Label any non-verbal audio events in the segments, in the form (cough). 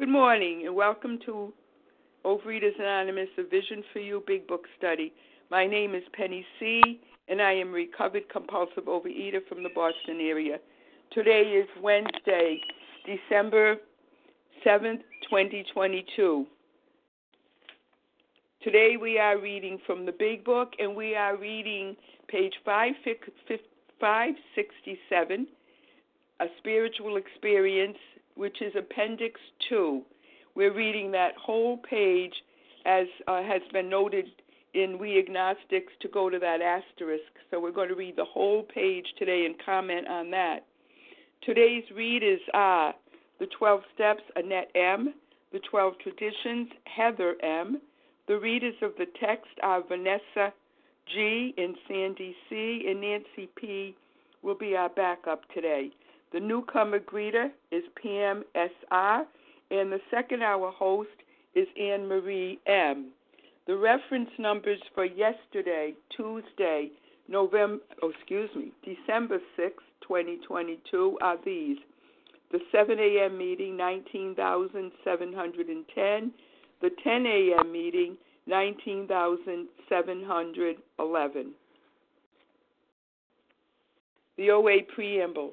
Good morning and welcome to Overeaters Anonymous, a Vision for You Big Book Study. My name is Penny C., and I am recovered compulsive overeater from the Boston area. Today is Wednesday, December 7th, 2022. Today we are reading from the Big Book, and we are reading page 567, A Spiritual Experience which is Appendix 2. We're reading that whole page as uh, has been noted in We Agnostics to go to that asterisk. So we're going to read the whole page today and comment on that. Today's readers are the 12 Steps, Annette M., the 12 Traditions, Heather M. The readers of the text are Vanessa G. and Sandy C. and Nancy P. will be our backup today. The newcomer greeter is Pam S.R., and the second hour host is Anne Marie M. The reference numbers for yesterday, Tuesday, November, oh, excuse me, December 6, 2022 are these. The 7 a.m. meeting, 19,710. The 10 a.m. meeting, 19,711. The OA Preamble.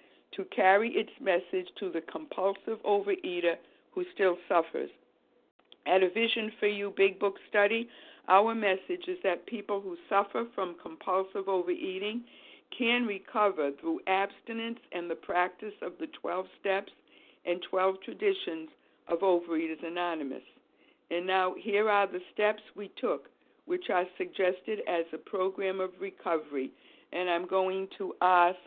to carry its message to the compulsive overeater who still suffers. At a Vision for You Big Book study, our message is that people who suffer from compulsive overeating can recover through abstinence and the practice of the 12 steps and 12 traditions of Overeaters Anonymous. And now, here are the steps we took, which are suggested as a program of recovery. And I'm going to ask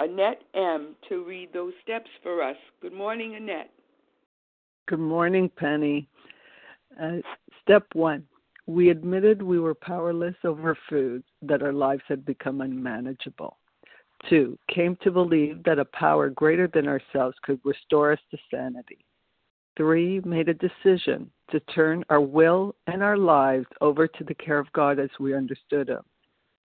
Annette M. to read those steps for us. Good morning, Annette. Good morning, Penny. Uh, step one we admitted we were powerless over food, that our lives had become unmanageable. Two, came to believe that a power greater than ourselves could restore us to sanity. Three, made a decision to turn our will and our lives over to the care of God as we understood Him.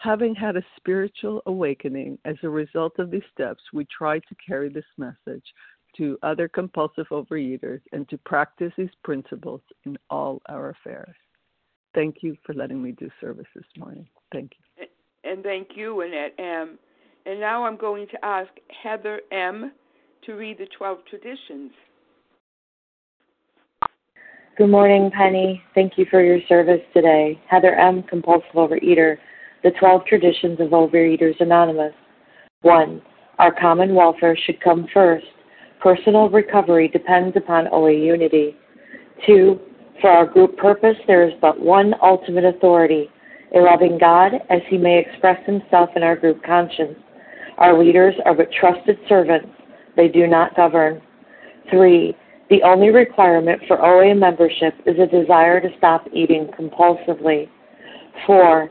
Having had a spiritual awakening as a result of these steps, we try to carry this message to other compulsive overeaters and to practice these principles in all our affairs. Thank you for letting me do service this morning. Thank you. And thank you, Annette M. And now I'm going to ask Heather M. to read the 12 traditions. Good morning, Penny. Thank you for your service today. Heather M., compulsive overeater the 12 Traditions of Overeaters Anonymous. 1. Our common welfare should come first. Personal recovery depends upon OA unity. 2. For our group purpose, there is but one ultimate authority a loving God, as he may express himself in our group conscience. Our leaders are but trusted servants, they do not govern. Three, the only requirement for OA membership is a desire to stop eating compulsively. Four,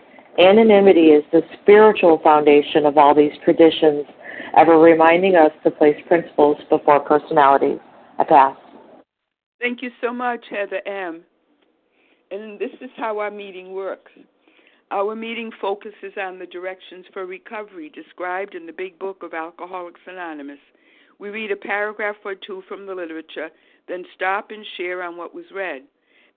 Anonymity is the spiritual foundation of all these traditions, ever reminding us to place principles before personalities. I pass. Thank you so much, Heather M. And this is how our meeting works. Our meeting focuses on the directions for recovery described in the Big Book of Alcoholics Anonymous. We read a paragraph or two from the literature, then stop and share on what was read.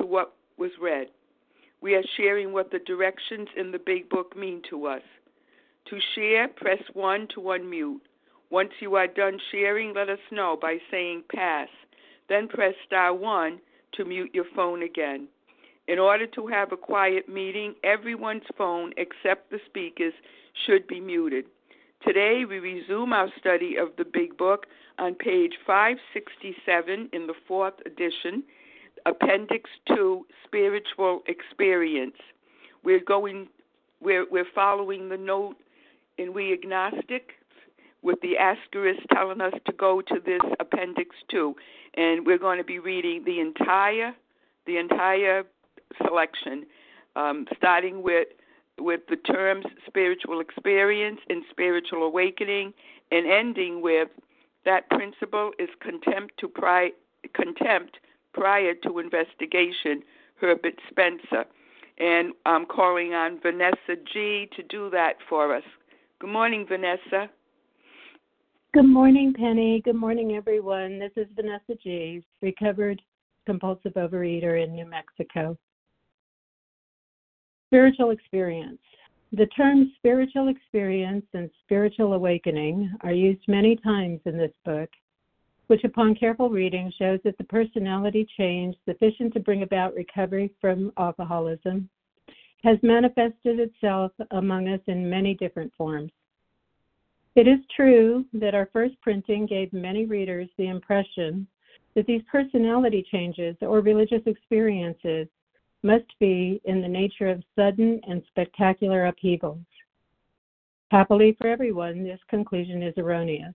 to what was read. We are sharing what the directions in the Big Book mean to us. To share, press 1 to unmute. Once you are done sharing, let us know by saying pass. Then press star 1 to mute your phone again. In order to have a quiet meeting, everyone's phone except the speaker's should be muted. Today, we resume our study of the Big Book on page 567 in the fourth edition, Appendix 2 Spiritual Experience. We're going, we're, we're following the note in We Agnostic with the asterisk telling us to go to this Appendix 2. And we're going to be reading the entire, the entire selection, um, starting with with the terms spiritual experience and spiritual awakening, and ending with that principle is contempt to pride contempt prior to investigation. Herbert Spencer, and I'm calling on Vanessa G to do that for us. Good morning, Vanessa. Good morning, Penny. Good morning, everyone. This is Vanessa G, recovered compulsive overeater in New Mexico. Spiritual experience. The terms spiritual experience and spiritual awakening are used many times in this book, which, upon careful reading, shows that the personality change sufficient to bring about recovery from alcoholism has manifested itself among us in many different forms. It is true that our first printing gave many readers the impression that these personality changes or religious experiences must be in the nature of sudden and spectacular upheavals. Happily for everyone, this conclusion is erroneous.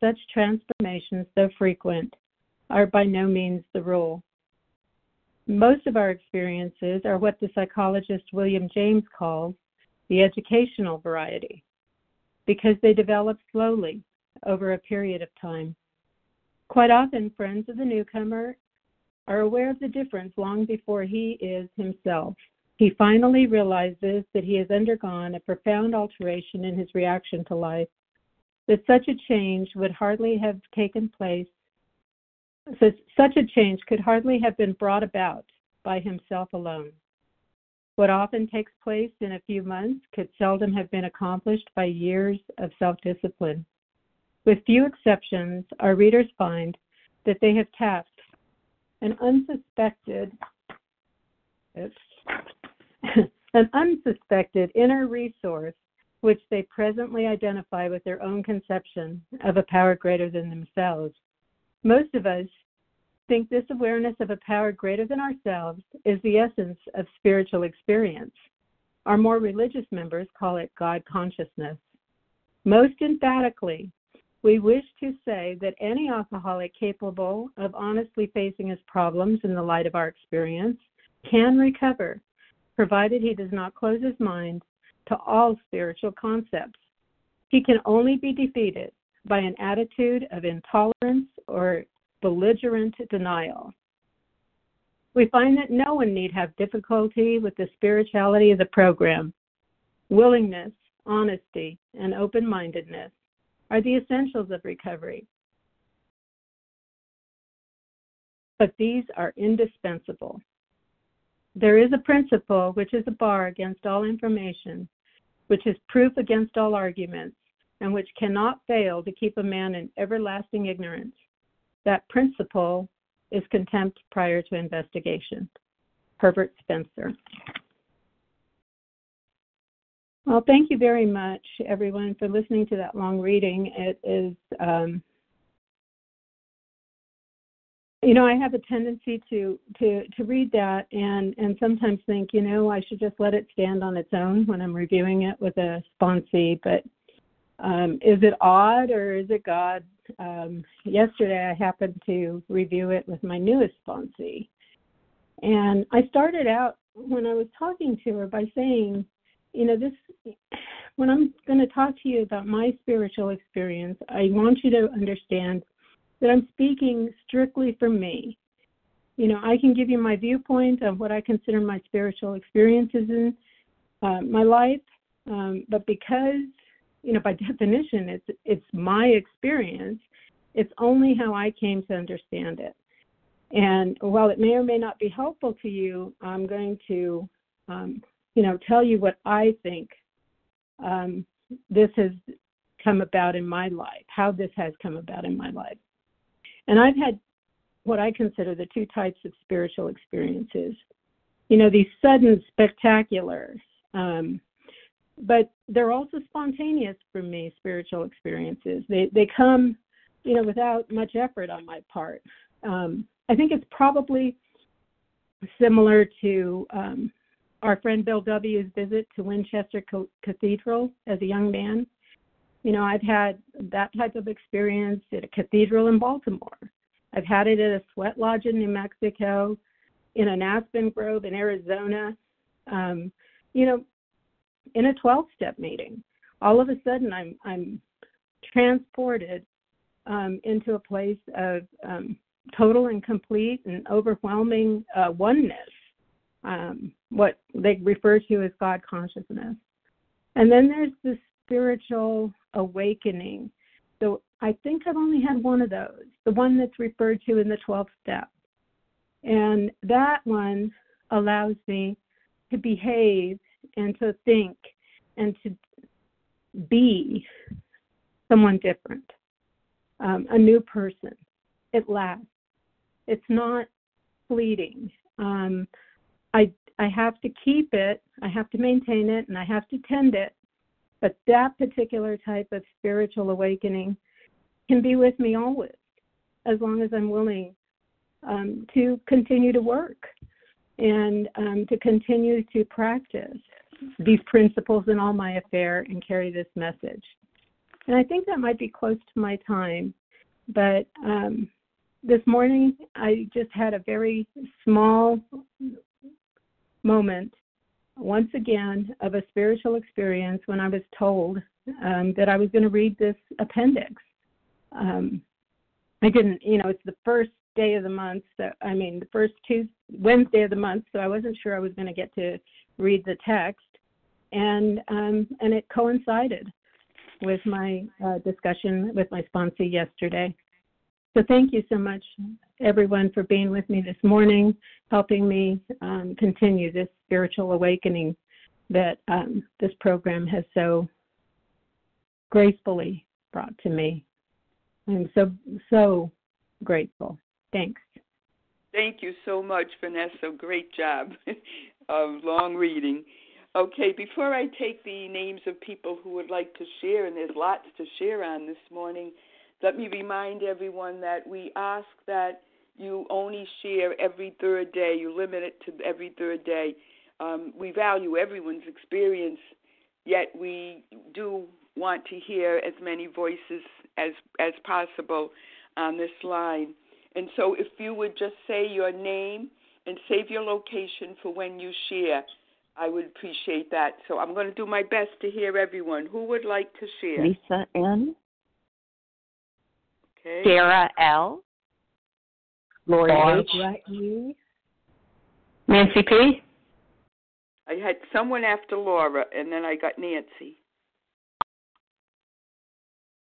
such transformations, though frequent, are by no means the rule. Most of our experiences are what the psychologist William James calls the educational variety, because they develop slowly over a period of time. Quite often, friends of the newcomer are aware of the difference long before he is himself. He finally realizes that he has undergone a profound alteration in his reaction to life, that such a change would hardly have taken place, such a change could hardly have been brought about by himself alone. What often takes place in a few months could seldom have been accomplished by years of self discipline. With few exceptions, our readers find that they have tapped an unsuspected (laughs) an unsuspected inner resource which they presently identify with their own conception of a power greater than themselves. Most of us think this awareness of a power greater than ourselves is the essence of spiritual experience. Our more religious members call it God consciousness. Most emphatically, we wish to say that any alcoholic capable of honestly facing his problems in the light of our experience can recover, provided he does not close his mind to all spiritual concepts. He can only be defeated by an attitude of intolerance or belligerent denial. We find that no one need have difficulty with the spirituality of the program. Willingness, honesty, and open mindedness are the essentials of recovery. But these are indispensable. There is a principle which is a bar against all information, which is proof against all arguments, and which cannot fail to keep a man in everlasting ignorance. That principle is contempt prior to investigation. Herbert Spencer. Well, thank you very much, everyone, for listening to that long reading. It is, um, you know, I have a tendency to to to read that and and sometimes think, you know, I should just let it stand on its own when I'm reviewing it with a sponsee. But um, is it odd or is it God? Um, yesterday, I happened to review it with my newest sponsee, and I started out when I was talking to her by saying you know this when i'm going to talk to you about my spiritual experience i want you to understand that i'm speaking strictly for me you know i can give you my viewpoint of what i consider my spiritual experiences in uh, my life um, but because you know by (laughs) definition it's it's my experience it's only how i came to understand it and while it may or may not be helpful to you i'm going to um, you know, tell you what I think um, this has come about in my life, how this has come about in my life. And I've had what I consider the two types of spiritual experiences. You know, these sudden, spectacular, um, but they're also spontaneous for me, spiritual experiences. They, they come, you know, without much effort on my part. Um, I think it's probably similar to um, our friend Bill W.'s visit to Winchester Cathedral as a young man. You know, I've had that type of experience at a cathedral in Baltimore. I've had it at a sweat lodge in New Mexico, in an aspen grove in Arizona. Um, you know, in a 12-step meeting, all of a sudden I'm I'm transported um, into a place of um, total and complete and overwhelming uh, oneness um, what they refer to as God consciousness. And then there's the spiritual awakening. So I think I've only had one of those, the one that's referred to in the 12th step. And that one allows me to behave and to think and to be someone different, um, a new person. It lasts. It's not fleeting. Um, I I have to keep it, I have to maintain it, and I have to tend it. But that particular type of spiritual awakening can be with me always, as long as I'm willing um, to continue to work and um, to continue to practice. these principles in all my affair and carry this message. And I think that might be close to my time, but um, this morning I just had a very small moment once again of a spiritual experience when I was told um, that I was going to read this appendix. Um, I didn't, you know, it's the first day of the month. So I mean, the first Tuesday, Wednesday of the month. So I wasn't sure I was going to get to read the text, and um, and it coincided with my uh, discussion with my sponsor yesterday. So thank you so much, everyone, for being with me this morning, helping me um, continue this spiritual awakening that um, this program has so gracefully brought to me. I'm so so grateful. Thanks. Thank you so much, Vanessa. Great job (laughs) of long reading. Okay, before I take the names of people who would like to share, and there's lots to share on this morning, let me remind everyone that we ask that you only share every third day. You limit it to every third day. Um, we value everyone's experience, yet we do want to hear as many voices as as possible on this line. And so, if you would just say your name and save your location for when you share, I would appreciate that. So, I'm going to do my best to hear everyone. Who would like to share? Lisa N. Okay. Sarah L. Lori H. Nancy P. I had someone after Laura, and then I got Nancy.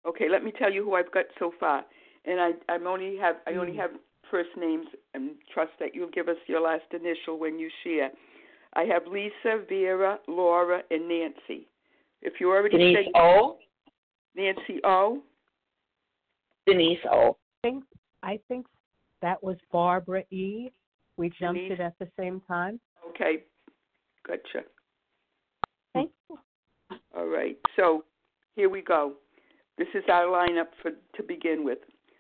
Okay, let me tell you who I've got so far, and I I'm only have I only hmm. have first names, and trust that you'll give us your last initial when you share. I have Lisa, Vera, Laura, and Nancy. If you already Denise said O. Nancy O. Denise O. I think I think that was Barbara E. We jumped Denise. it at the same time. Okay, gotcha. Thank you. All right, so here we go. This is our lineup for to begin with: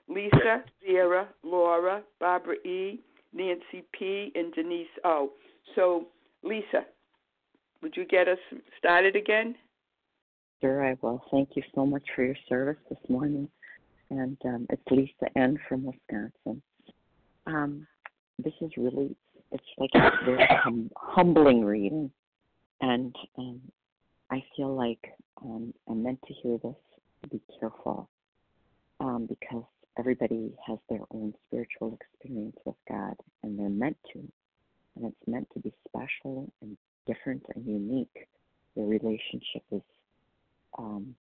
Lisa, Vera, Laura, Barbara E, Nancy P, and Denise O. So, Lisa, would you get us started again? Sure, I will. Thank you so much for your service this morning. And um, it's Lisa N. from Wisconsin. Um, this is really, it's like a very hum- humbling reading. And um, I feel like um, I'm meant to hear this be careful um, because everybody has their own spiritual experience with God, and they're meant to. And it's meant to be special and different and unique. Their relationship is um,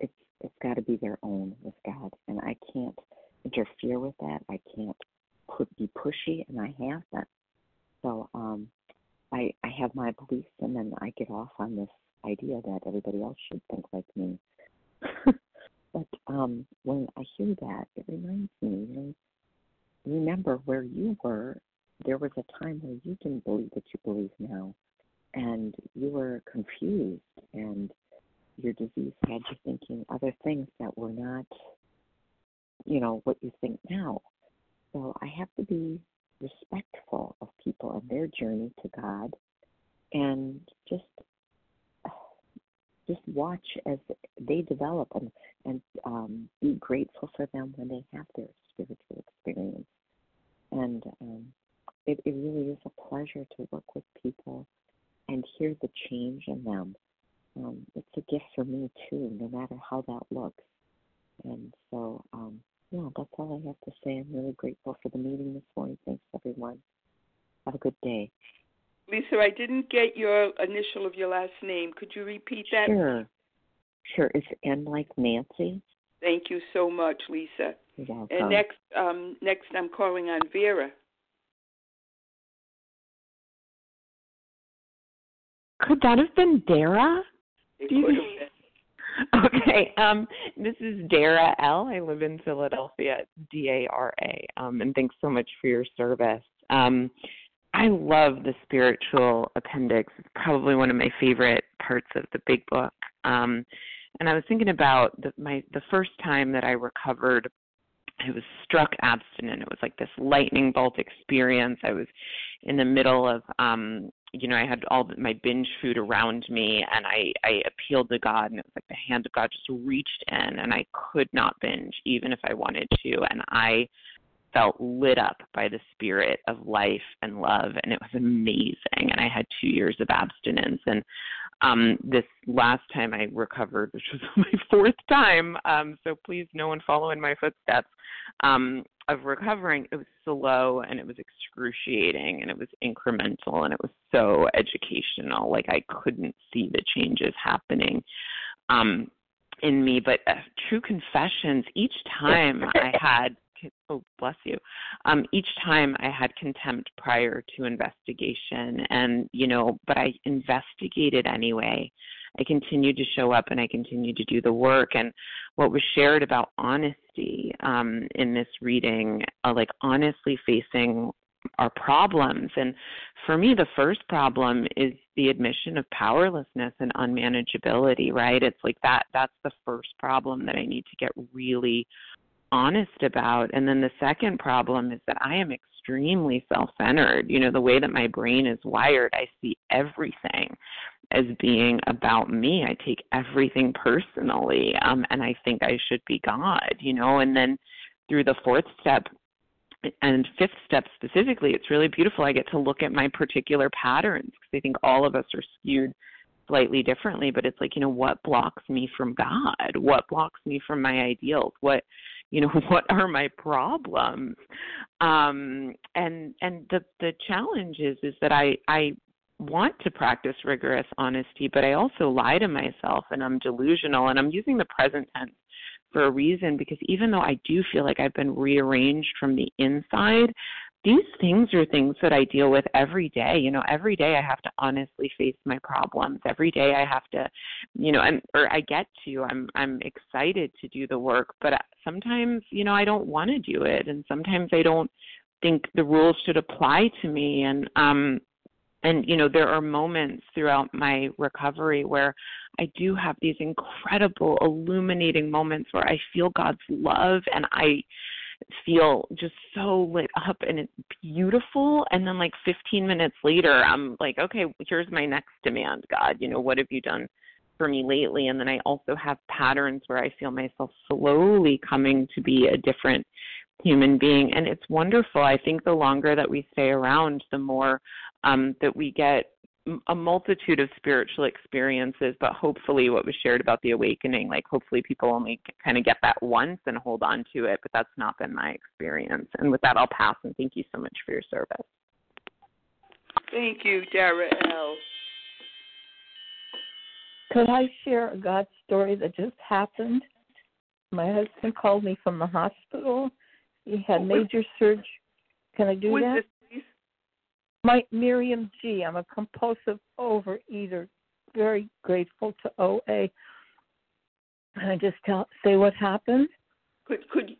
it's it's got to be their own with God, and I can't interfere with that. I can't put, be pushy, and I have that. So um, I I have my beliefs, and then I get off on this idea that everybody else should think like me. but um, when I hear that, it reminds me, you know, remember where you were. There was a time where you didn't believe what you believe now, and you were confused and your disease had you thinking other things that were not, you know, what you think now. So I have to be respectful of people and their journey to God, and just just watch as they develop and and um, be grateful for them when they have their spiritual experience. And um, it, it really is a pleasure to work with people and hear the change in them um, it's a gift for me too, no matter how that looks. And so, um, yeah, that's all I have to say. I'm really grateful for the meeting this morning. Thanks, everyone. Have a good day. Lisa, I didn't get your initial of your last name. Could you repeat that? Sure. Sure. It's N like Nancy. Thank you so much, Lisa. You're welcome. And next, um, next I'm calling on Vera. Could that have been Dara? It Do you- could (laughs) have been. Okay. Um, this is Dara L. I live in Philadelphia. D A R A. Um, and thanks so much for your service. Um, I love the spiritual appendix. It's probably one of my favorite parts of the big book. Um, and I was thinking about the, my the first time that I recovered. I was struck abstinent. It was like this lightning bolt experience. I was in the middle of um, you know, I had all my binge food around me, and I I appealed to God, and it was like the hand of God just reached in, and I could not binge even if I wanted to, and I felt lit up by the spirit of life and love and it was amazing and i had two years of abstinence. And um this last time i recovered which was (laughs) my fourth time um so please no one follow in my footsteps um of recovering it was slow and it was excruciating and it was incremental and it was so educational like i couldn't see the changes happening um in me. But uh, true confessions each (laughs) time i had oh bless you. Um each time i had contempt prior to investigation and you know but i investigated anyway. I continued to show up and i continued to do the work. And what was shared about honesty um in this reading uh, like honestly facing our problems. And for me the first problem is the admission of powerlessness and unmanageability right? It's like that that's the first problem that i need to get really honest about. And then the second problem is that I am extremely self centered. You know, the way that my brain is wired, I see everything as being about me. I take everything personally. Um, and I think I should be God, you know, and then through the fourth step, and fifth step specifically, it's really beautiful. I get to look at my particular patterns because I think all of us are skewed slightly differently, but it's like, you know, what blocks me from God? What blocks me from my ideals? What you know (laughs) what are my problems? Um and and the the challenge is is that i i want to practice rigorous honesty but i also lie to myself and i'm delusional and i'm using the present tense for a reason because even though i do feel like i've been rearranged from the inside these things are things that I deal with every day. You know, every day I have to honestly face my problems. Every day I have to, you know, I'm or I get to. I'm I'm excited to do the work, but sometimes, you know, I don't want to do it and sometimes I don't think the rules should apply to me and um and you know, there are moments throughout my recovery where I do have these incredible illuminating moments where I feel God's love and I feel just so lit up and it's beautiful. And then like 15 minutes later i'm like okay here's my next demand god you know what have you done for me lately? And then i also have patterns where i feel myself slowly coming to be a different human being. And it's wonderful. I think the longer that we stay around the more um that we get a multitude of spiritual experiences, but hopefully, what was shared about the awakening, like hopefully people only kind of get that once and hold on to it, but that's not been my experience. And with that, I'll pass and thank you so much for your service. Thank you, Dara L. Could I share a God story that just happened? My husband called me from the hospital. He had major surgery. Can I do that? My Miriam G. I'm a compulsive overeater. Very grateful to OA. Can I just tell say what happened? Could could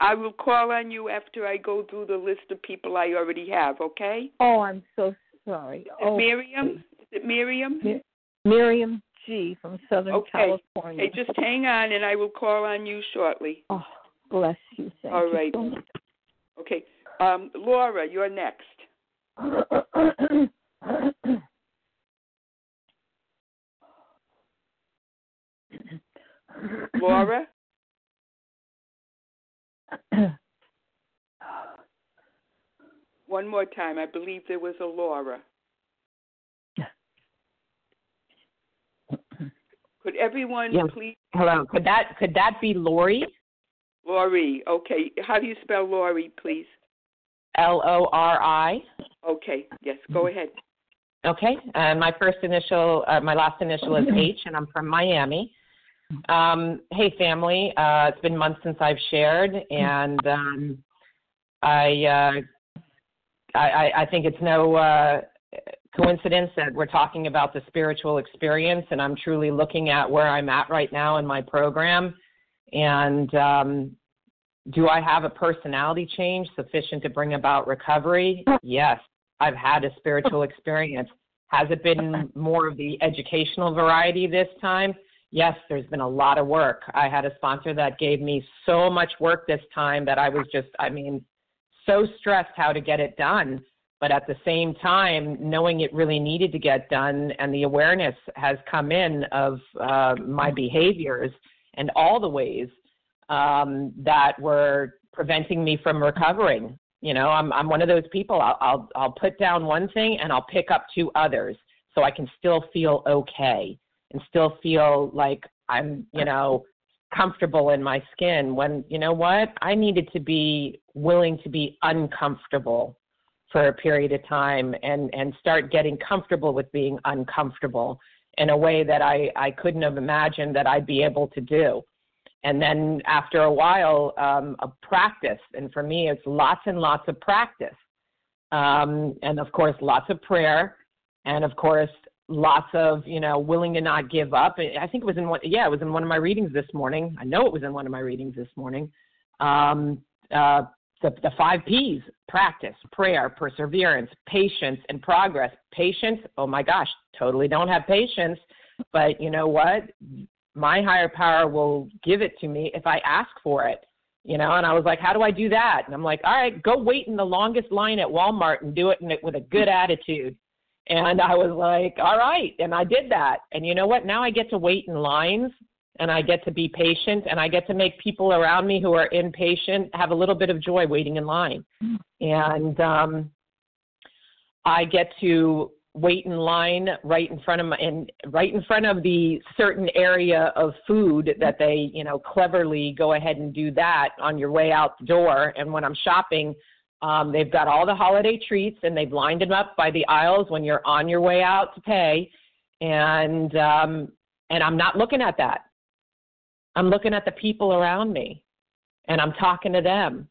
I will call on you after I go through the list of people I already have, okay? Oh, I'm so sorry. Oh, Miriam? Is it Miriam? Mir- Miriam G from Southern okay. California. Hey, just hang on and I will call on you shortly. Oh, bless you. Thank All you right. so okay. Um, Laura, you're next. Laura? One more time. I believe there was a Laura. Could everyone yes. please? Hello. Could that could that be Lori? Lori. Okay. How do you spell Lori, please? L O R I. Okay. Yes. Go ahead. Okay. Uh, my first initial, uh, my last initial is (clears throat) H, and I'm from Miami. Um, hey, family. Uh, it's been months since I've shared, and um, I, uh, I, I think it's no uh, coincidence that we're talking about the spiritual experience, and I'm truly looking at where I'm at right now in my program, and um, do I have a personality change sufficient to bring about recovery? Yes. I've had a spiritual experience. Has it been more of the educational variety this time? Yes, there's been a lot of work. I had a sponsor that gave me so much work this time that I was just, I mean, so stressed how to get it done. but at the same time, knowing it really needed to get done, and the awareness has come in of uh, my behaviors and all the ways um, that were preventing me from recovering. You know, I'm I'm one of those people. I'll, I'll I'll put down one thing and I'll pick up two others, so I can still feel okay and still feel like I'm, you know, comfortable in my skin. When you know what, I needed to be willing to be uncomfortable for a period of time and and start getting comfortable with being uncomfortable in a way that I I couldn't have imagined that I'd be able to do. And then after a while, um, a practice, and for me, it's lots and lots of practice, um, and of course, lots of prayer, and of course, lots of you know willing to not give up. I think it was in one, yeah, it was in one of my readings this morning. I know it was in one of my readings this morning. Um, uh, the, the five P's practice, prayer, perseverance, patience, and progress. Patience, oh my gosh, totally don't have patience. But you know what? My higher power will give it to me if I ask for it. You know, and I was like, how do I do that? And I'm like, all right, go wait in the longest line at Walmart and do it, in it with a good attitude. And I was like, all right. And I did that. And you know what? Now I get to wait in lines and I get to be patient and I get to make people around me who are impatient have a little bit of joy waiting in line. And um, I get to wait in line right in front of my and right in front of the certain area of food that they you know cleverly go ahead and do that on your way out the door. And when i'm shopping um, they've got all the holiday treats and they've lined them up by the aisles when you're on your way out to pay. And um, and i'm not looking at that. I'm looking at the people around me and I'm talking to them.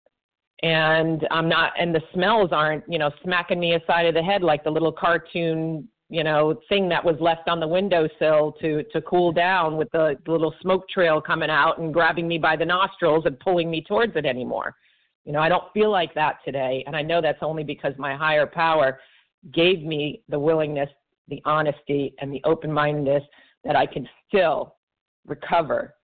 And I'm not, and the smells aren't, you know, smacking me aside of the head like the little cartoon, you know, thing that was left on the windowsill to to cool down with the, little smoke trail coming out and grabbing me by the nostrils and pulling me towards it anymore. You know, I don't feel like that today, and I know that's only because my higher power gave me the willingness, the honesty, and the open mindedness that I can still recover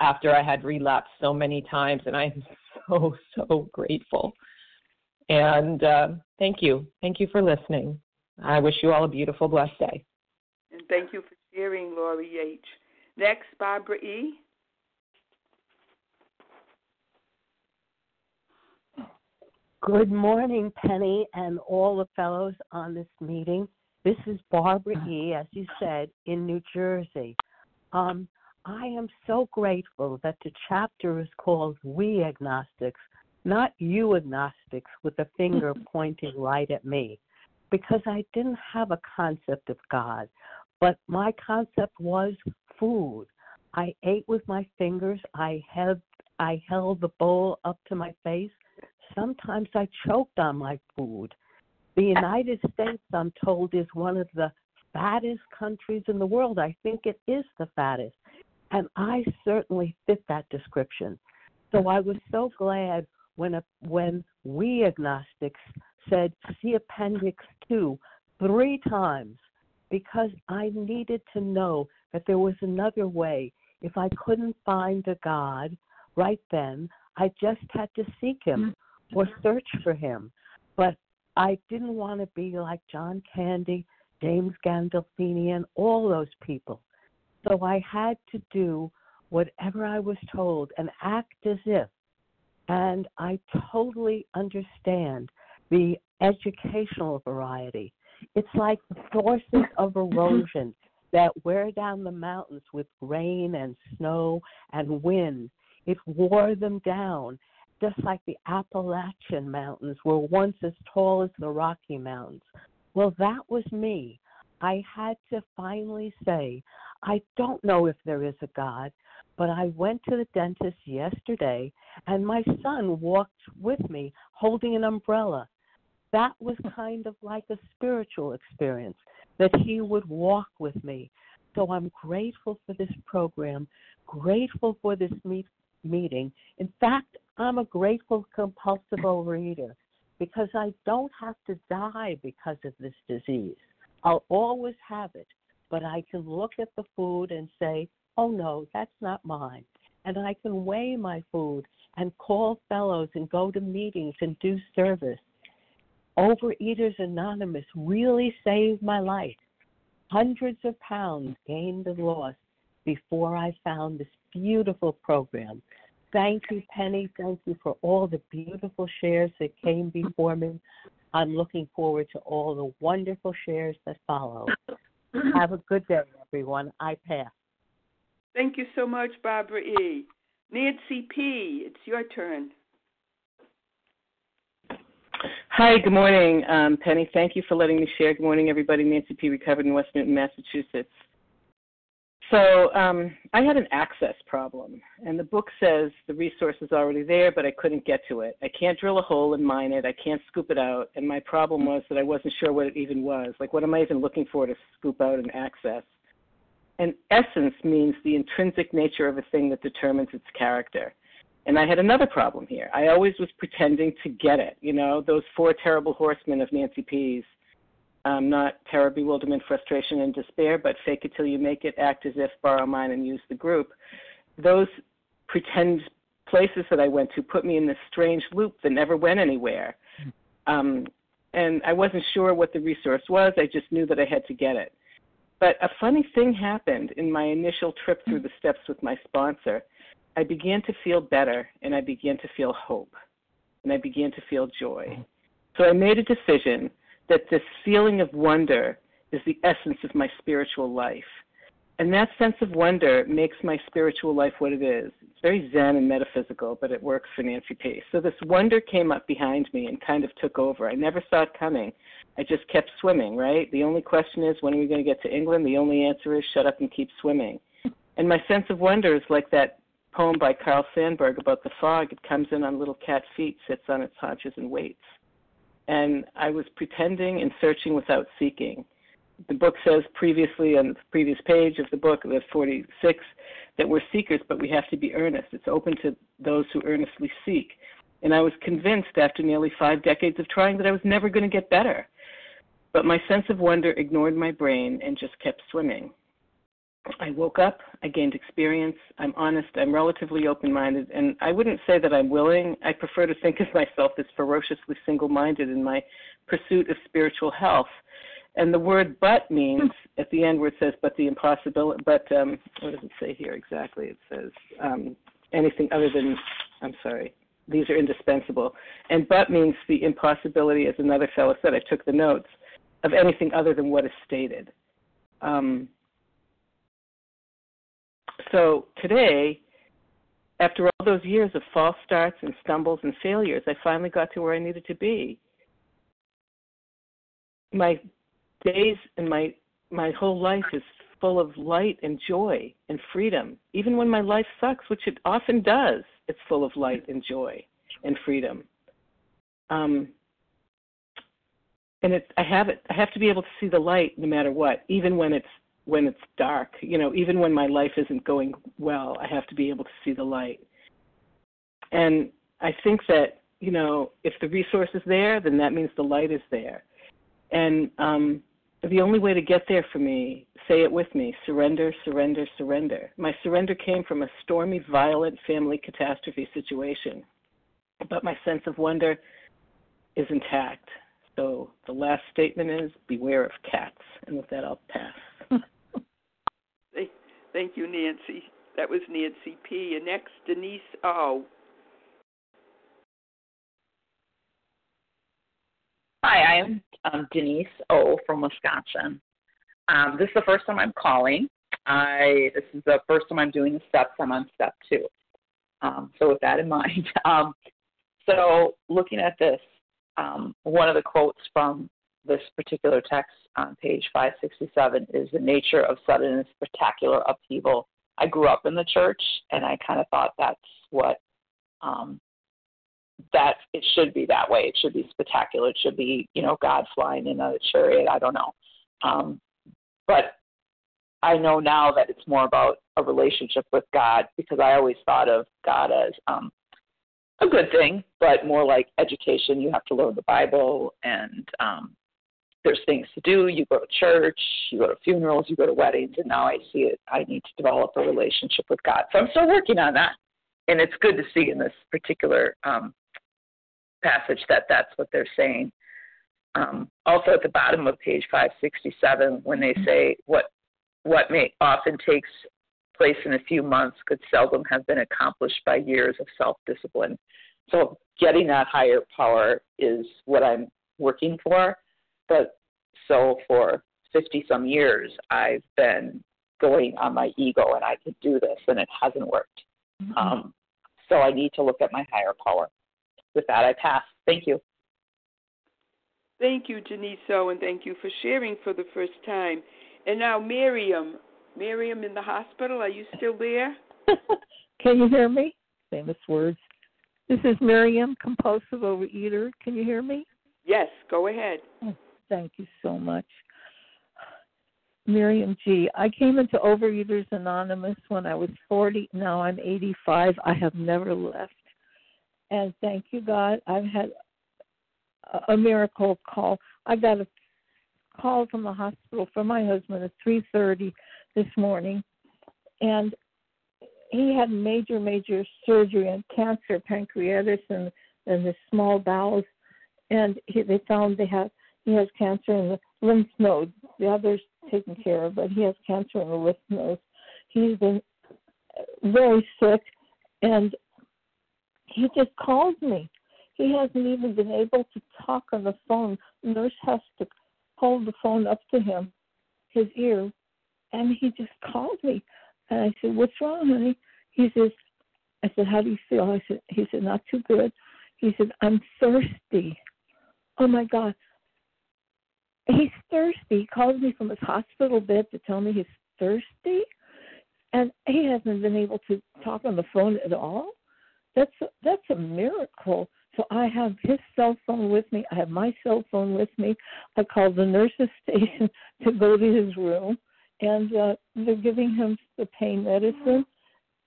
after I had relapsed so many times, and I'm so, (laughs) so grateful. And uh, thank you. Thank you for listening. I wish you all a beautiful, blessed day. And thank you for sharing, Lori H. Next, Barbara E. Good morning, Penny, and all the fellows on this meeting. This is Barbara E., as you said, in New Jersey. Um, I am so grateful that the chapter is called We Agnostics, not you agnostics with a finger (laughs) pointing right at me, because I didn't have a concept of God, but my concept was food. I ate with my fingers. I held I held the bowl up to my face. Sometimes I choked on my food. The (laughs) United States, I'm told, is one of the fattest countries in the world. I think it is the fattest. And I certainly fit that description. So I was so glad when a, when we agnostics said see appendix 2 three times because I needed to know that there was another way. If I couldn't find a God right then, I just had to seek him mm-hmm. or search for him. But I didn't want to be like John Candy, James Gandolfini, and all those people. So I had to do whatever I was told and act as if. And I totally understand the educational variety. It's like the forces of erosion (laughs) that wear down the mountains with rain and snow and wind. It wore them down, just like the Appalachian Mountains were once as tall as the Rocky Mountains. Well, that was me. I had to finally say, I don't know if there is a God, but I went to the dentist yesterday and my son walked with me holding an umbrella. That was kind of like a spiritual experience that he would walk with me. So I'm grateful for this program, grateful for this meet, meeting. In fact, I'm a grateful compulsive overeater because I don't have to die because of this disease. I'll always have it but I can look at the food and say, oh no, that's not mine. And I can weigh my food and call fellows and go to meetings and do service. Overeaters Anonymous really saved my life. Hundreds of pounds gained and lost before I found this beautiful program. Thank you, Penny. Thank you for all the beautiful shares that came before me. I'm looking forward to all the wonderful shares that follow. (clears throat) Have a good day, everyone. I pass. Thank you so much, Barbara E. Nancy P., it's your turn. Hi, good morning, um, Penny. Thank you for letting me share. Good morning, everybody. Nancy P. recovered in West Newton, Massachusetts. So um, I had an access problem, and the book says the resource is already there, but I couldn't get to it. I can't drill a hole and mine it. I can't scoop it out, and my problem was that I wasn't sure what it even was. Like, what am I even looking for to scoop out and access? And essence means the intrinsic nature of a thing that determines its character. And I had another problem here. I always was pretending to get it. You know, those four terrible horsemen of Nancy P's um, not terror, bewilderment, frustration, and despair, but fake it till you make it, act as if, borrow mine, and use the group. Those pretend places that I went to put me in this strange loop that never went anywhere. Um, and I wasn't sure what the resource was. I just knew that I had to get it. But a funny thing happened in my initial trip through the steps with my sponsor. I began to feel better and I began to feel hope and I began to feel joy. So I made a decision that this feeling of wonder is the essence of my spiritual life. And that sense of wonder makes my spiritual life what it is. It's very zen and metaphysical, but it works for Nancy Pace. So this wonder came up behind me and kind of took over. I never saw it coming. I just kept swimming, right? The only question is, when are we going to get to England? The only answer is, shut up and keep swimming. And my sense of wonder is like that poem by Carl Sandburg about the fog. It comes in on little cat feet, sits on its haunches, and waits and I was pretending and searching without seeking. The book says previously on the previous page of the book, the 46, that we're seekers, but we have to be earnest. It's open to those who earnestly seek. And I was convinced after nearly five decades of trying that I was never going to get better. But my sense of wonder ignored my brain and just kept swimming. I woke up, I gained experience, I'm honest, I'm relatively open minded, and I wouldn't say that I'm willing. I prefer to think of (laughs) myself as ferociously single minded in my pursuit of spiritual health. And the word but means at the end where it says but the impossibility, but um, what does it say here exactly? It says um, anything other than, I'm sorry, these are indispensable. And but means the impossibility, as another fellow said, I took the notes, of anything other than what is stated. Um, so today, after all those years of false starts and stumbles and failures, I finally got to where I needed to be. My days and my my whole life is full of light and joy and freedom. Even when my life sucks, which it often does, it's full of light and joy and freedom. Um, and it, I have it. I have to be able to see the light no matter what, even when it's when it's dark. You know, even when my life isn't going well, I have to be able to see the light. And I think that, you know, if the resource is there, then that means the light is there. And um, the only way to get there for me, say it with me surrender, surrender, surrender. My surrender came from a stormy, violent family catastrophe situation. But my sense of wonder is intact. So the last statement is beware of cats. And with that, I'll pass. (laughs) Thank you, Nancy. That was Nancy P. And next, Denise O. Hi, I am um, Denise O. from Wisconsin. Um, this is the first time I'm calling. I this is the first time I'm doing the steps. I'm on step two. Um, so with that in (laughs) mind, um, so looking at this, um, one of the quotes from this particular text on page 567 is the nature of sudden and spectacular upheaval. I grew up in the church, and I kind of thought that's what um, that it should be that way. It should be spectacular. It should be you know God flying in a chariot. I don't know, um, but I know now that it's more about a relationship with God because I always thought of God as um, a good thing, but more like education. You have to learn the Bible and um, there's things to do. You go to church, you go to funerals, you go to weddings, and now I see it. I need to develop a relationship with God. So I'm still working on that, and it's good to see in this particular um, passage that that's what they're saying. Um, also, at the bottom of page 567, when they say what what may often takes place in a few months could seldom have been accomplished by years of self discipline. So, getting that higher power is what I'm working for. But so for 50 some years, I've been going on my ego and I could do this, and it hasn't worked. Mm-hmm. Um, so I need to look at my higher power. With that, I pass. Thank you. Thank you, Denise O, and thank you for sharing for the first time. And now, Miriam. Miriam in the hospital, are you still there? (laughs) Can you hear me? Famous words. This is Miriam, compulsive overeater. Can you hear me? Yes, go ahead. Thank you so much. Miriam G. I came into Overeaters Anonymous when I was 40. Now I'm 85. I have never left. And thank you, God. I've had a miracle call. I got a call from the hospital from my husband at 3:30 this morning, and he had major, major surgery and cancer, pancreatitis, and and the small bowels, and he, they found they have he has cancer in the lymph node. The others taken care of, but he has cancer in the lymph nodes. He's been very sick, and he just calls me. He hasn't even been able to talk on the phone. The nurse has to hold the phone up to him, his ear, and he just called me. And I said, "What's wrong, honey?" He says, "I said, how do you feel?" I said, "He said, not too good." He said, "I'm thirsty." Oh my God, he's thirsty. He calls me from his hospital bed to tell me he's thirsty, and he hasn't been able to talk on the phone at all. That's a, that's a miracle. So I have his cell phone with me. I have my cell phone with me. I called the nurse's (laughs) station to go to his room, and uh, they're giving him the pain medicine.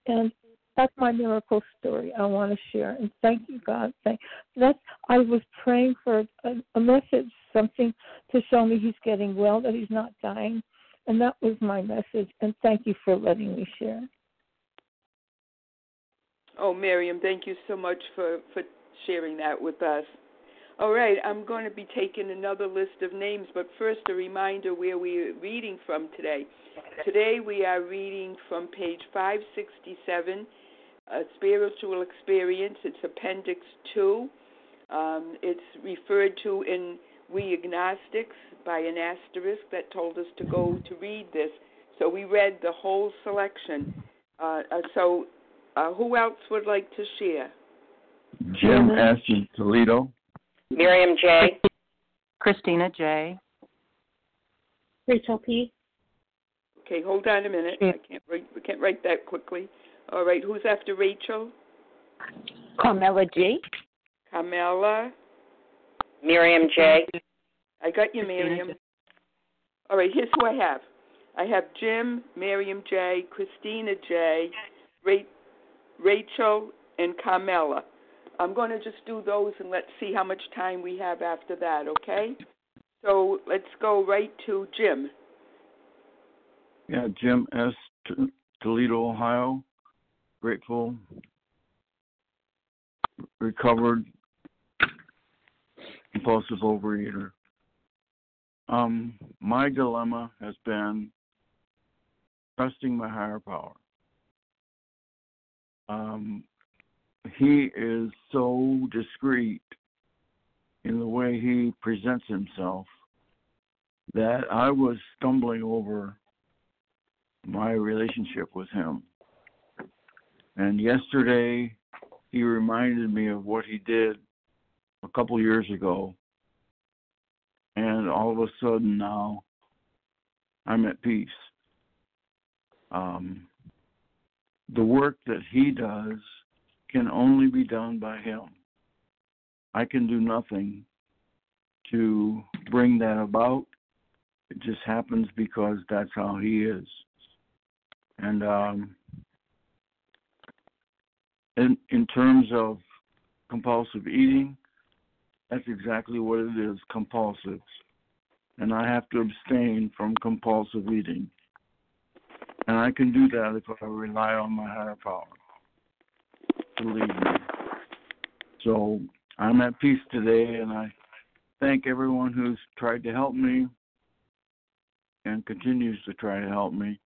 And that's my miracle story I want to share. And thank you, God. Thank that's I was praying for a, a message, something to show me he's getting well, that he's not dying, and that was my message. And thank you for letting me share. Oh, Miriam, thank you so much for for sharing that with us. All right, I'm going to be taking another list of names, but first a reminder where we're reading from today. Today we are reading from page 567 a spiritual experience. It's Appendix 2. Um, it's referred to in We Agnostics by an asterisk that told us to go to read this. So we read the whole selection. Uh, uh, so, uh, who else would like to share? Jim S. in Toledo. Miriam J. Christina J. Rachel P. Okay, hold on a minute. I can't write. We can't write that quickly. All right, who's after Rachel? Carmela G. Carmela. Miriam J. I got you, Miriam. All right, here's who I have. I have Jim, Miriam J, Christina J, Rachel, and Carmela. I'm going to just do those and let's see how much time we have after that, okay? So let's go right to Jim. Yeah, Jim S. Toledo, Ohio grateful, recovered, compulsive overeater. Um, my dilemma has been trusting my higher power. Um, he is so discreet in the way he presents himself that I was stumbling over my relationship with him. And yesterday, he reminded me of what he did a couple years ago. And all of a sudden now, I'm at peace. Um, the work that he does can only be done by him. I can do nothing to bring that about. It just happens because that's how he is. And um, in in terms of compulsive eating, that's exactly what it is, compulsive. And I have to abstain from compulsive eating. And I can do that if I rely on my higher power. Believe me. So I'm at peace today and I thank everyone who's tried to help me and continues to try to help me.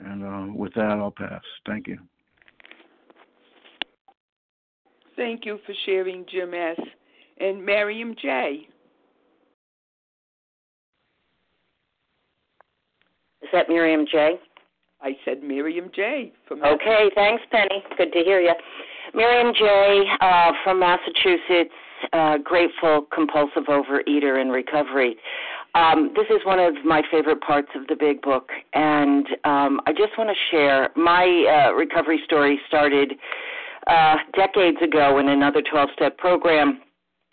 And uh, with that, I'll pass. Thank you. Thank you for sharing, Jim S. And Miriam J. Is that Miriam J? I said Miriam J. From okay, thanks, Penny. Good to hear you. Miriam J. Uh, from Massachusetts, uh, grateful compulsive overeater in recovery. Um, this is one of my favorite parts of the big book, and um, I just want to share my uh, recovery story started uh, decades ago in another 12-step program,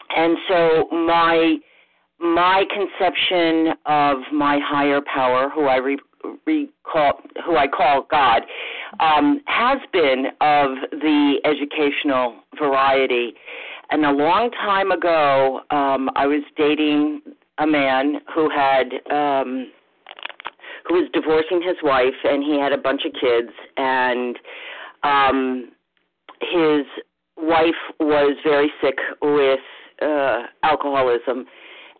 and so my my conception of my higher power, who I re- recall, who I call God, um, has been of the educational variety. And a long time ago, um, I was dating a man who had um, who was divorcing his wife, and he had a bunch of kids, and um, his wife was very sick with uh, alcoholism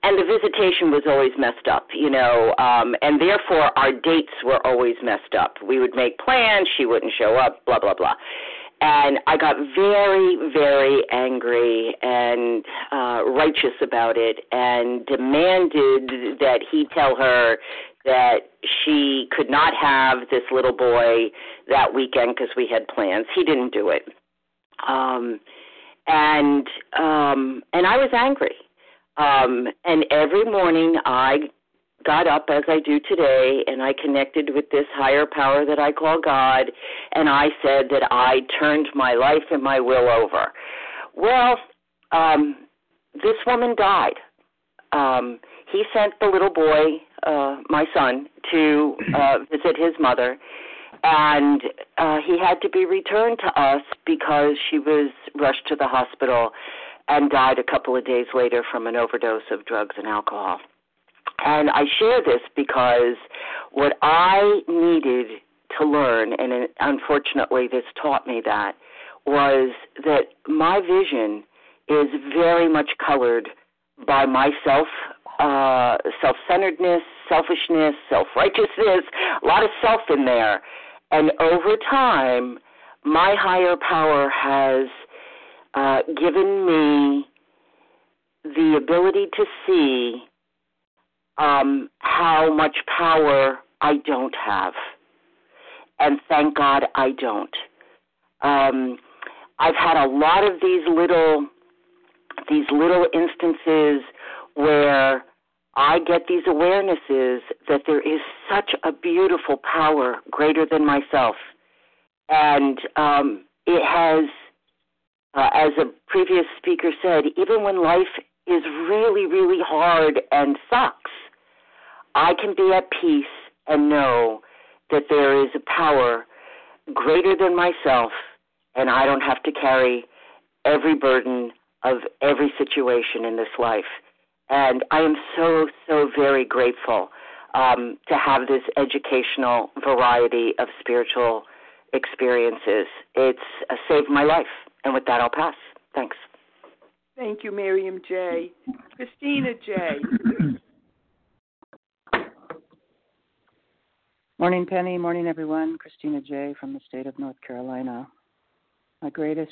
and the visitation was always messed up, you know, um, and therefore our dates were always messed up. We would make plans, she wouldn't show up, blah blah blah. And I got very, very angry and uh, righteous about it, and demanded that he tell her that she could not have this little boy that weekend because we had plans. He didn't do it, um, and um, and I was angry um, and every morning I got up as I do today and I connected with this higher power that I call God and I said that I turned my life and my will over. Well, um, this woman died. Um, he sent the little boy, uh, my son, to uh, visit his mother, and uh, he had to be returned to us because she was rushed to the hospital and died a couple of days later from an overdose of drugs and alcohol. And I share this because what I needed to learn, and unfortunately this taught me that, was that my vision is very much colored by myself uh, self-centeredness, selfishness, self-righteousness, a lot of self in there. And over time, my higher power has uh, given me the ability to see um, how much power I don't have. And thank God I don't. Um, I've had a lot of these little these little instances where I get these awarenesses that there is such a beautiful power greater than myself, and um, it has uh, as a previous speaker said, even when life is really, really hard and sucks, I can be at peace and know that there is a power greater than myself, and I don't have to carry every burden of every situation in this life. And I am so, so very grateful um, to have this educational variety of spiritual experiences. It's uh, saved my life. And with that, I'll pass. Thanks. Thank you, Miriam J. Christina J. Morning, Penny. Morning, everyone. Christina J. from the state of North Carolina. My greatest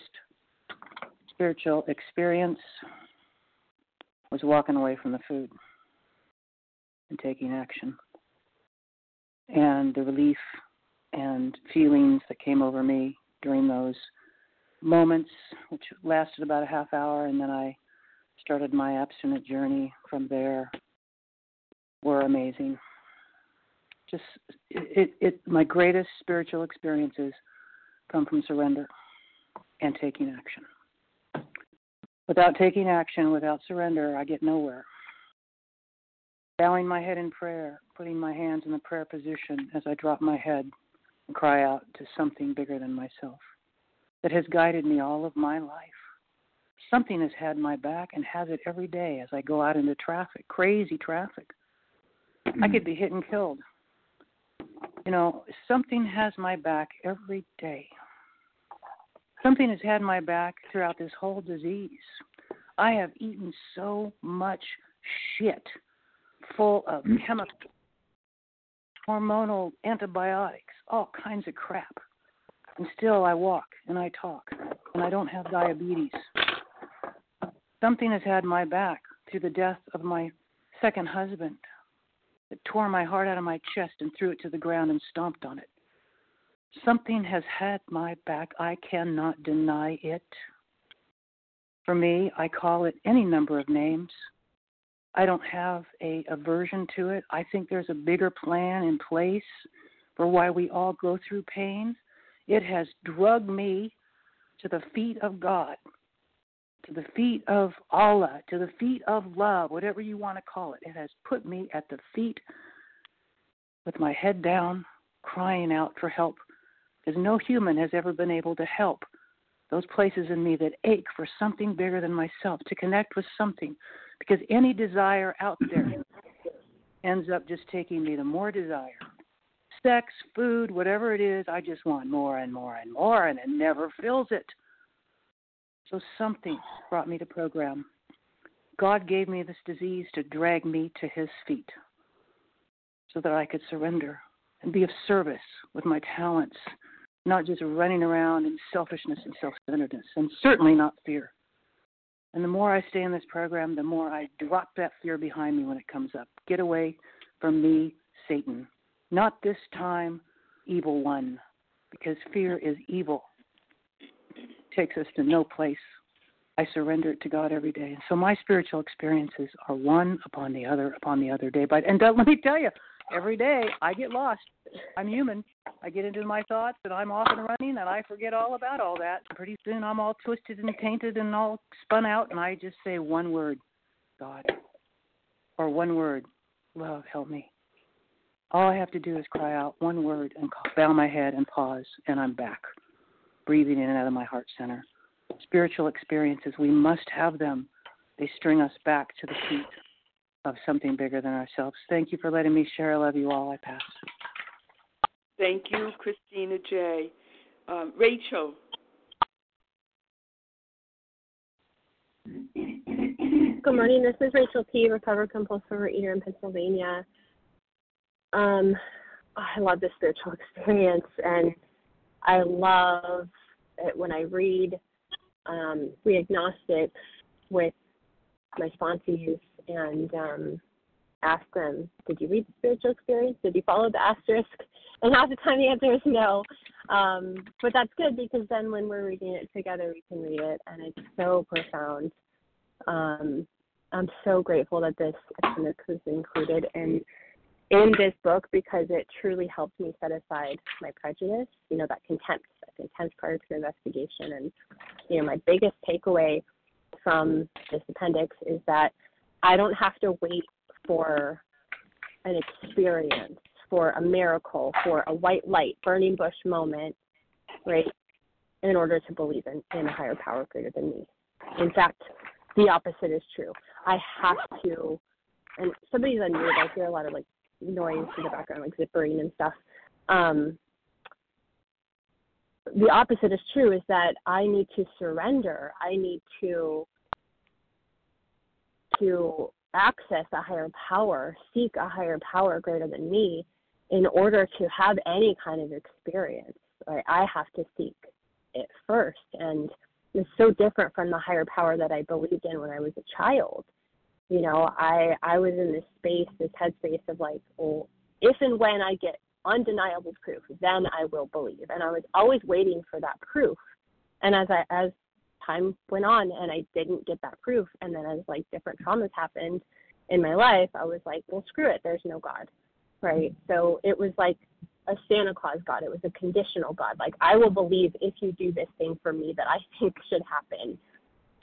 spiritual experience was walking away from the food and taking action. And the relief and feelings that came over me during those moments, which lasted about a half hour, and then I started my abstinent journey from there, were amazing. Just it, it, it my greatest spiritual experiences come from surrender and taking action. Without taking action, without surrender, I get nowhere. Bowing my head in prayer, putting my hands in the prayer position as I drop my head and cry out to something bigger than myself that has guided me all of my life. Something has had my back and has it every day as I go out into traffic, crazy traffic. I could be hit and killed. You know, something has my back every day. Something has had my back throughout this whole disease. I have eaten so much shit full of mm. chemical, hormonal antibiotics, all kinds of crap. And still I walk and I talk and I don't have diabetes. Something has had my back through the death of my second husband that tore my heart out of my chest and threw it to the ground and stomped on it. Something has had my back. I cannot deny it. For me, I call it any number of names. I don't have a aversion to it. I think there's a bigger plan in place for why we all go through pain. It has drugged me to the feet of God, to the feet of Allah, to the feet of love, whatever you want to call it. It has put me at the feet with my head down, crying out for help, because no human has ever been able to help those places in me that ache for something bigger than myself, to connect with something. Because any desire out there (clears throat) ends up just taking me to more desire. Sex, food, whatever it is, I just want more and more and more, and it never fills it. So something brought me to program. God gave me this disease to drag me to his feet so that I could surrender and be of service with my talents not just running around in selfishness and self centeredness, and certainly not fear. And the more I stay in this program, the more I drop that fear behind me when it comes up. Get away from me, Satan. Not this time, evil one, because fear is evil. It takes us to no place. I surrender it to God every day. And so my spiritual experiences are one upon the other upon the other day. But and (laughs) let me tell you, every day I get lost. I'm human. I get into my thoughts and I'm off and running and I forget all about all that. Pretty soon I'm all twisted and tainted and all spun out and I just say one word, God. Or one word, love, help me. All I have to do is cry out one word and bow my head and pause and I'm back, breathing in and out of my heart center. Spiritual experiences, we must have them. They string us back to the feet of something bigger than ourselves. Thank you for letting me share. I love you all. I pass. Thank you, Christina J. Um, Rachel. Good morning. This is Rachel P., recovered compulsive overeater in Pennsylvania. Um, I love the spiritual (laughs) experience, and I love it when I read um, We Agnostics with my sponsees and um, ask them, Did you read the spiritual experience? Did you follow the asterisk? And half the time the answer is no. Um, but that's good because then when we're reading it together, we can read it, and it's so profound. Um, I'm so grateful that this appendix was included in in this book because it truly helped me set aside my prejudice, you know, that contempt, that contempt prior to investigation. And, you know, my biggest takeaway from this appendix is that I don't have to wait for an experience, for a miracle, for a white light, burning bush moment, right, in order to believe in, in a higher power greater than me. In fact, the opposite is true. I have to, and somebody's on mute, I hear a lot of like noise in the background, like zippering and stuff. Um, the opposite is true is that I need to surrender. I need to to access a higher power, seek a higher power greater than me in order to have any kind of experience. Right? I have to seek it first. And it's so different from the higher power that I believed in when I was a child. You know, I I was in this space, this headspace of like, well, if and when I get undeniable proof, then I will believe. And I was always waiting for that proof. And as I as time went on and I didn't get that proof. And then as like different traumas happened in my life, I was like, well, screw it. There's no God. Right. Mm-hmm. So it was like a Santa Claus God. It was a conditional God. Like, I will believe if you do this thing for me that I (laughs) think should happen.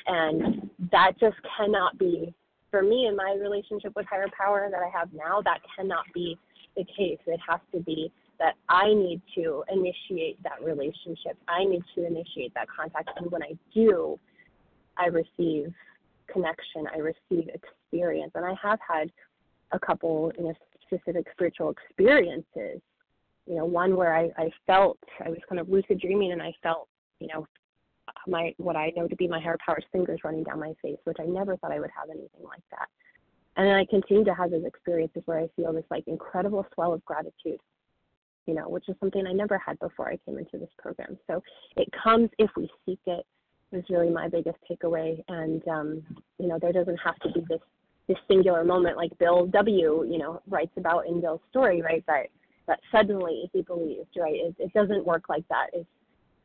And that just cannot be, for me in my relationship with higher power that I have now, that cannot be the case. It has to be that I need to initiate that relationship. I need to initiate that contact. And when I do, I receive connection, I receive experience. And I have had a couple you know, specific spiritual experiences. You know, one where I, I felt I was kind of lucid dreaming and I felt, you know, my what I know to be my higher power's fingers running down my face, which I never thought I would have anything like that. And then I continue to have those experiences where I feel this like incredible swell of gratitude, you know, which is something I never had before I came into this program. So it comes if we seek it was really my biggest takeaway. And um, you know, there doesn't have to be this this singular moment like Bill W. You know writes about in Bill's story, right? That that suddenly he believed, right? It, it doesn't work like that. It's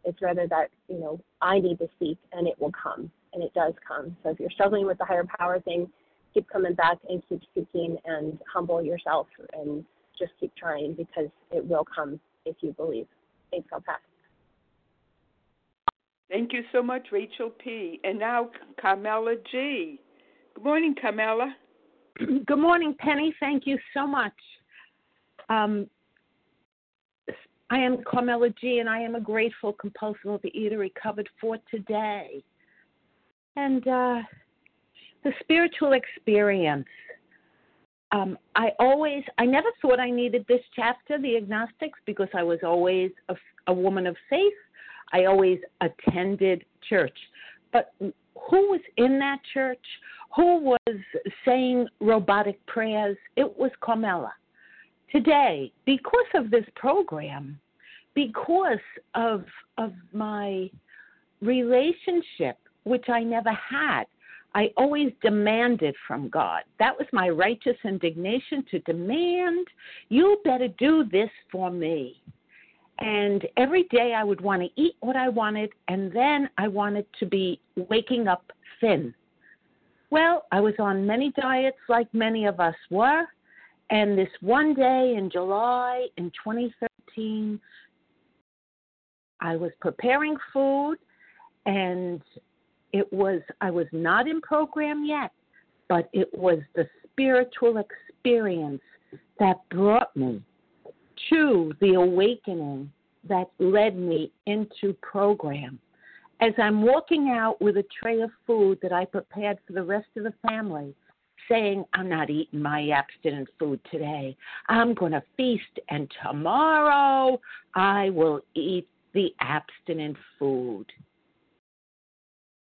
it's rather that you know I need to seek and it will come, and it does come. So if you're struggling with the higher power thing, keep coming back and keep seeking and humble yourself and just keep trying because it will come if you believe. Thanks, I'll pass. Thank you so much, Rachel P. And now Carmela G. Good morning, Carmela. (clears throat) Good morning, Penny. Thank you so much. Um, I am Carmela G, and I am a grateful compulsive overeater recovered for today. And uh, the spiritual experience. Um, I always, I never thought I needed this chapter, the agnostics, because I was always a, a woman of faith. I always attended church. But who was in that church? Who was saying robotic prayers? It was Carmela. Today, because of this program, because of of my relationship, which I never had, I always demanded from God. That was my righteous indignation to demand, you better do this for me. And every day I would want to eat what I wanted, and then I wanted to be waking up thin. Well, I was on many diets like many of us were, and this one day in July in 2013, I was preparing food and it was I was not in program yet, but it was the spiritual experience that brought me to the awakening that led me into program. As I'm walking out with a tray of food that I prepared for the rest of the family, saying, I'm not eating my abstinent food today. I'm going to feast, and tomorrow I will eat the abstinent food.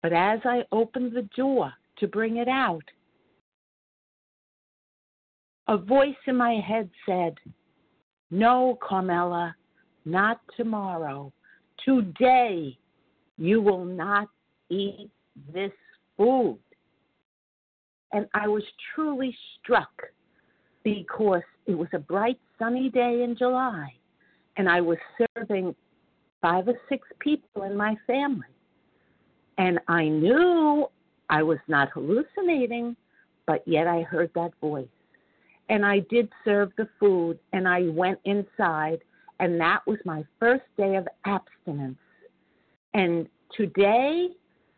But as I opened the door to bring it out, a voice in my head said, No, Carmela, not tomorrow. Today you will not eat this food. And I was truly struck because it was a bright, sunny day in July, and I was serving five or six people in my family. And I knew I was not hallucinating, but yet I heard that voice. And I did serve the food, and I went inside, and that was my first day of abstinence. And today,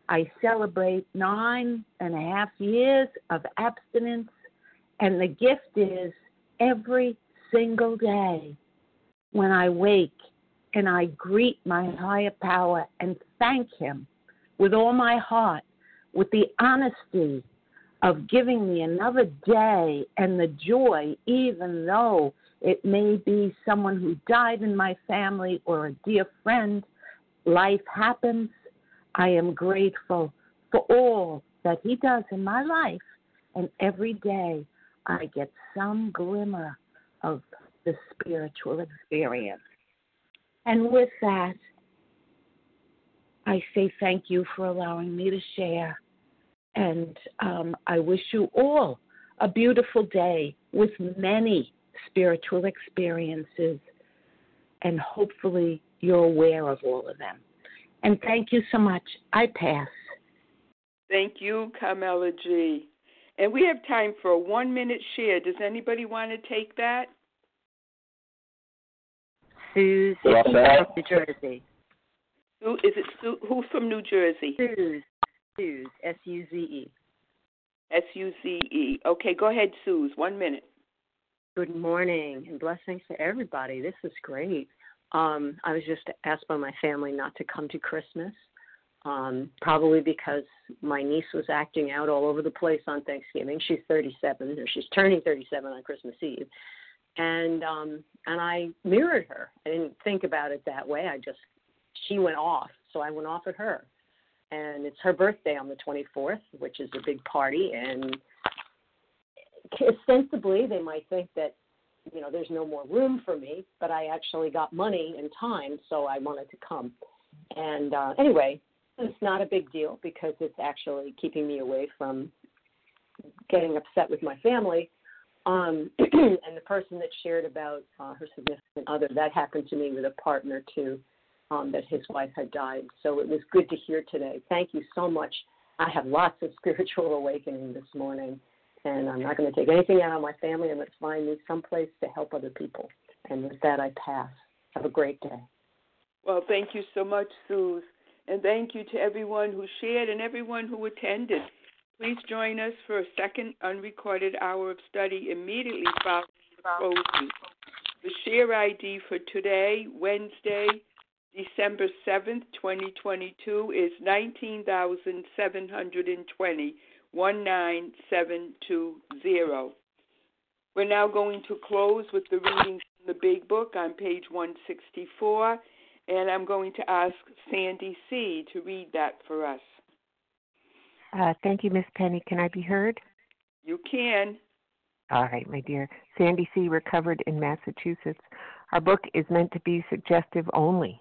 I celebrate nine and a half years of abstinence, and the gift is every single day when I wake and I greet my higher power and thank Him with all my heart, with the honesty of giving me another day and the joy, even though it may be someone who died in my family or a dear friend. Life happens. I am grateful for all that He does in my life. And every day I get some glimmer of the spiritual experience. And with that, I say thank you for allowing me to share. And um, I wish you all a beautiful day with many spiritual experiences. And hopefully, you're aware of all of them. And thank you so much. I pass. Thank you, Carmela G. And we have time for a one minute share. Does anybody want to take that? Suze from New Jersey. Who is it? Sue, who's from New Jersey? Suze. Suze. S U Z E. S U Z E. Okay, go ahead, Suze. One minute. Good morning and blessings to everybody. This is great. Um, I was just asked by my family not to come to Christmas, um, probably because my niece was acting out all over the place on Thanksgiving. She's 37, or she's turning 37 on Christmas Eve, and um and I mirrored her. I didn't think about it that way. I just she went off, so I went off at her. and it's her birthday on the 24th, which is a big party. And ostensibly, they might think that you know there's no more room for me, but I actually got money and time, so I wanted to come. And uh, anyway, it's not a big deal because it's actually keeping me away from getting upset with my family. Um, (clears throat) and the person that shared about uh, her significant other, that happened to me with a partner too, um, that his wife had died. So it was good to hear today. Thank you so much. I have lots of (laughs) spiritual awakening this morning, and I'm not going to take anything out on my family. I'm going to find me someplace to help other people. And with that, I pass. Have a great day. Well, thank you so much, Suze. And thank you to everyone who shared and everyone who attended. Please join us for a second unrecorded hour of study immediately following the closing. The share ID for today, Wednesday, December 7th, 2022, is 19,720, 19720. We're now going to close with the readings from the Big Book on page 164 and I'm going to ask Sandy C. to read that for us. Uh, thank you, Miss Penny. Can I be heard? You can. All right, my dear. Sandy C. recovered in Massachusetts. Our book is meant to be suggestive only.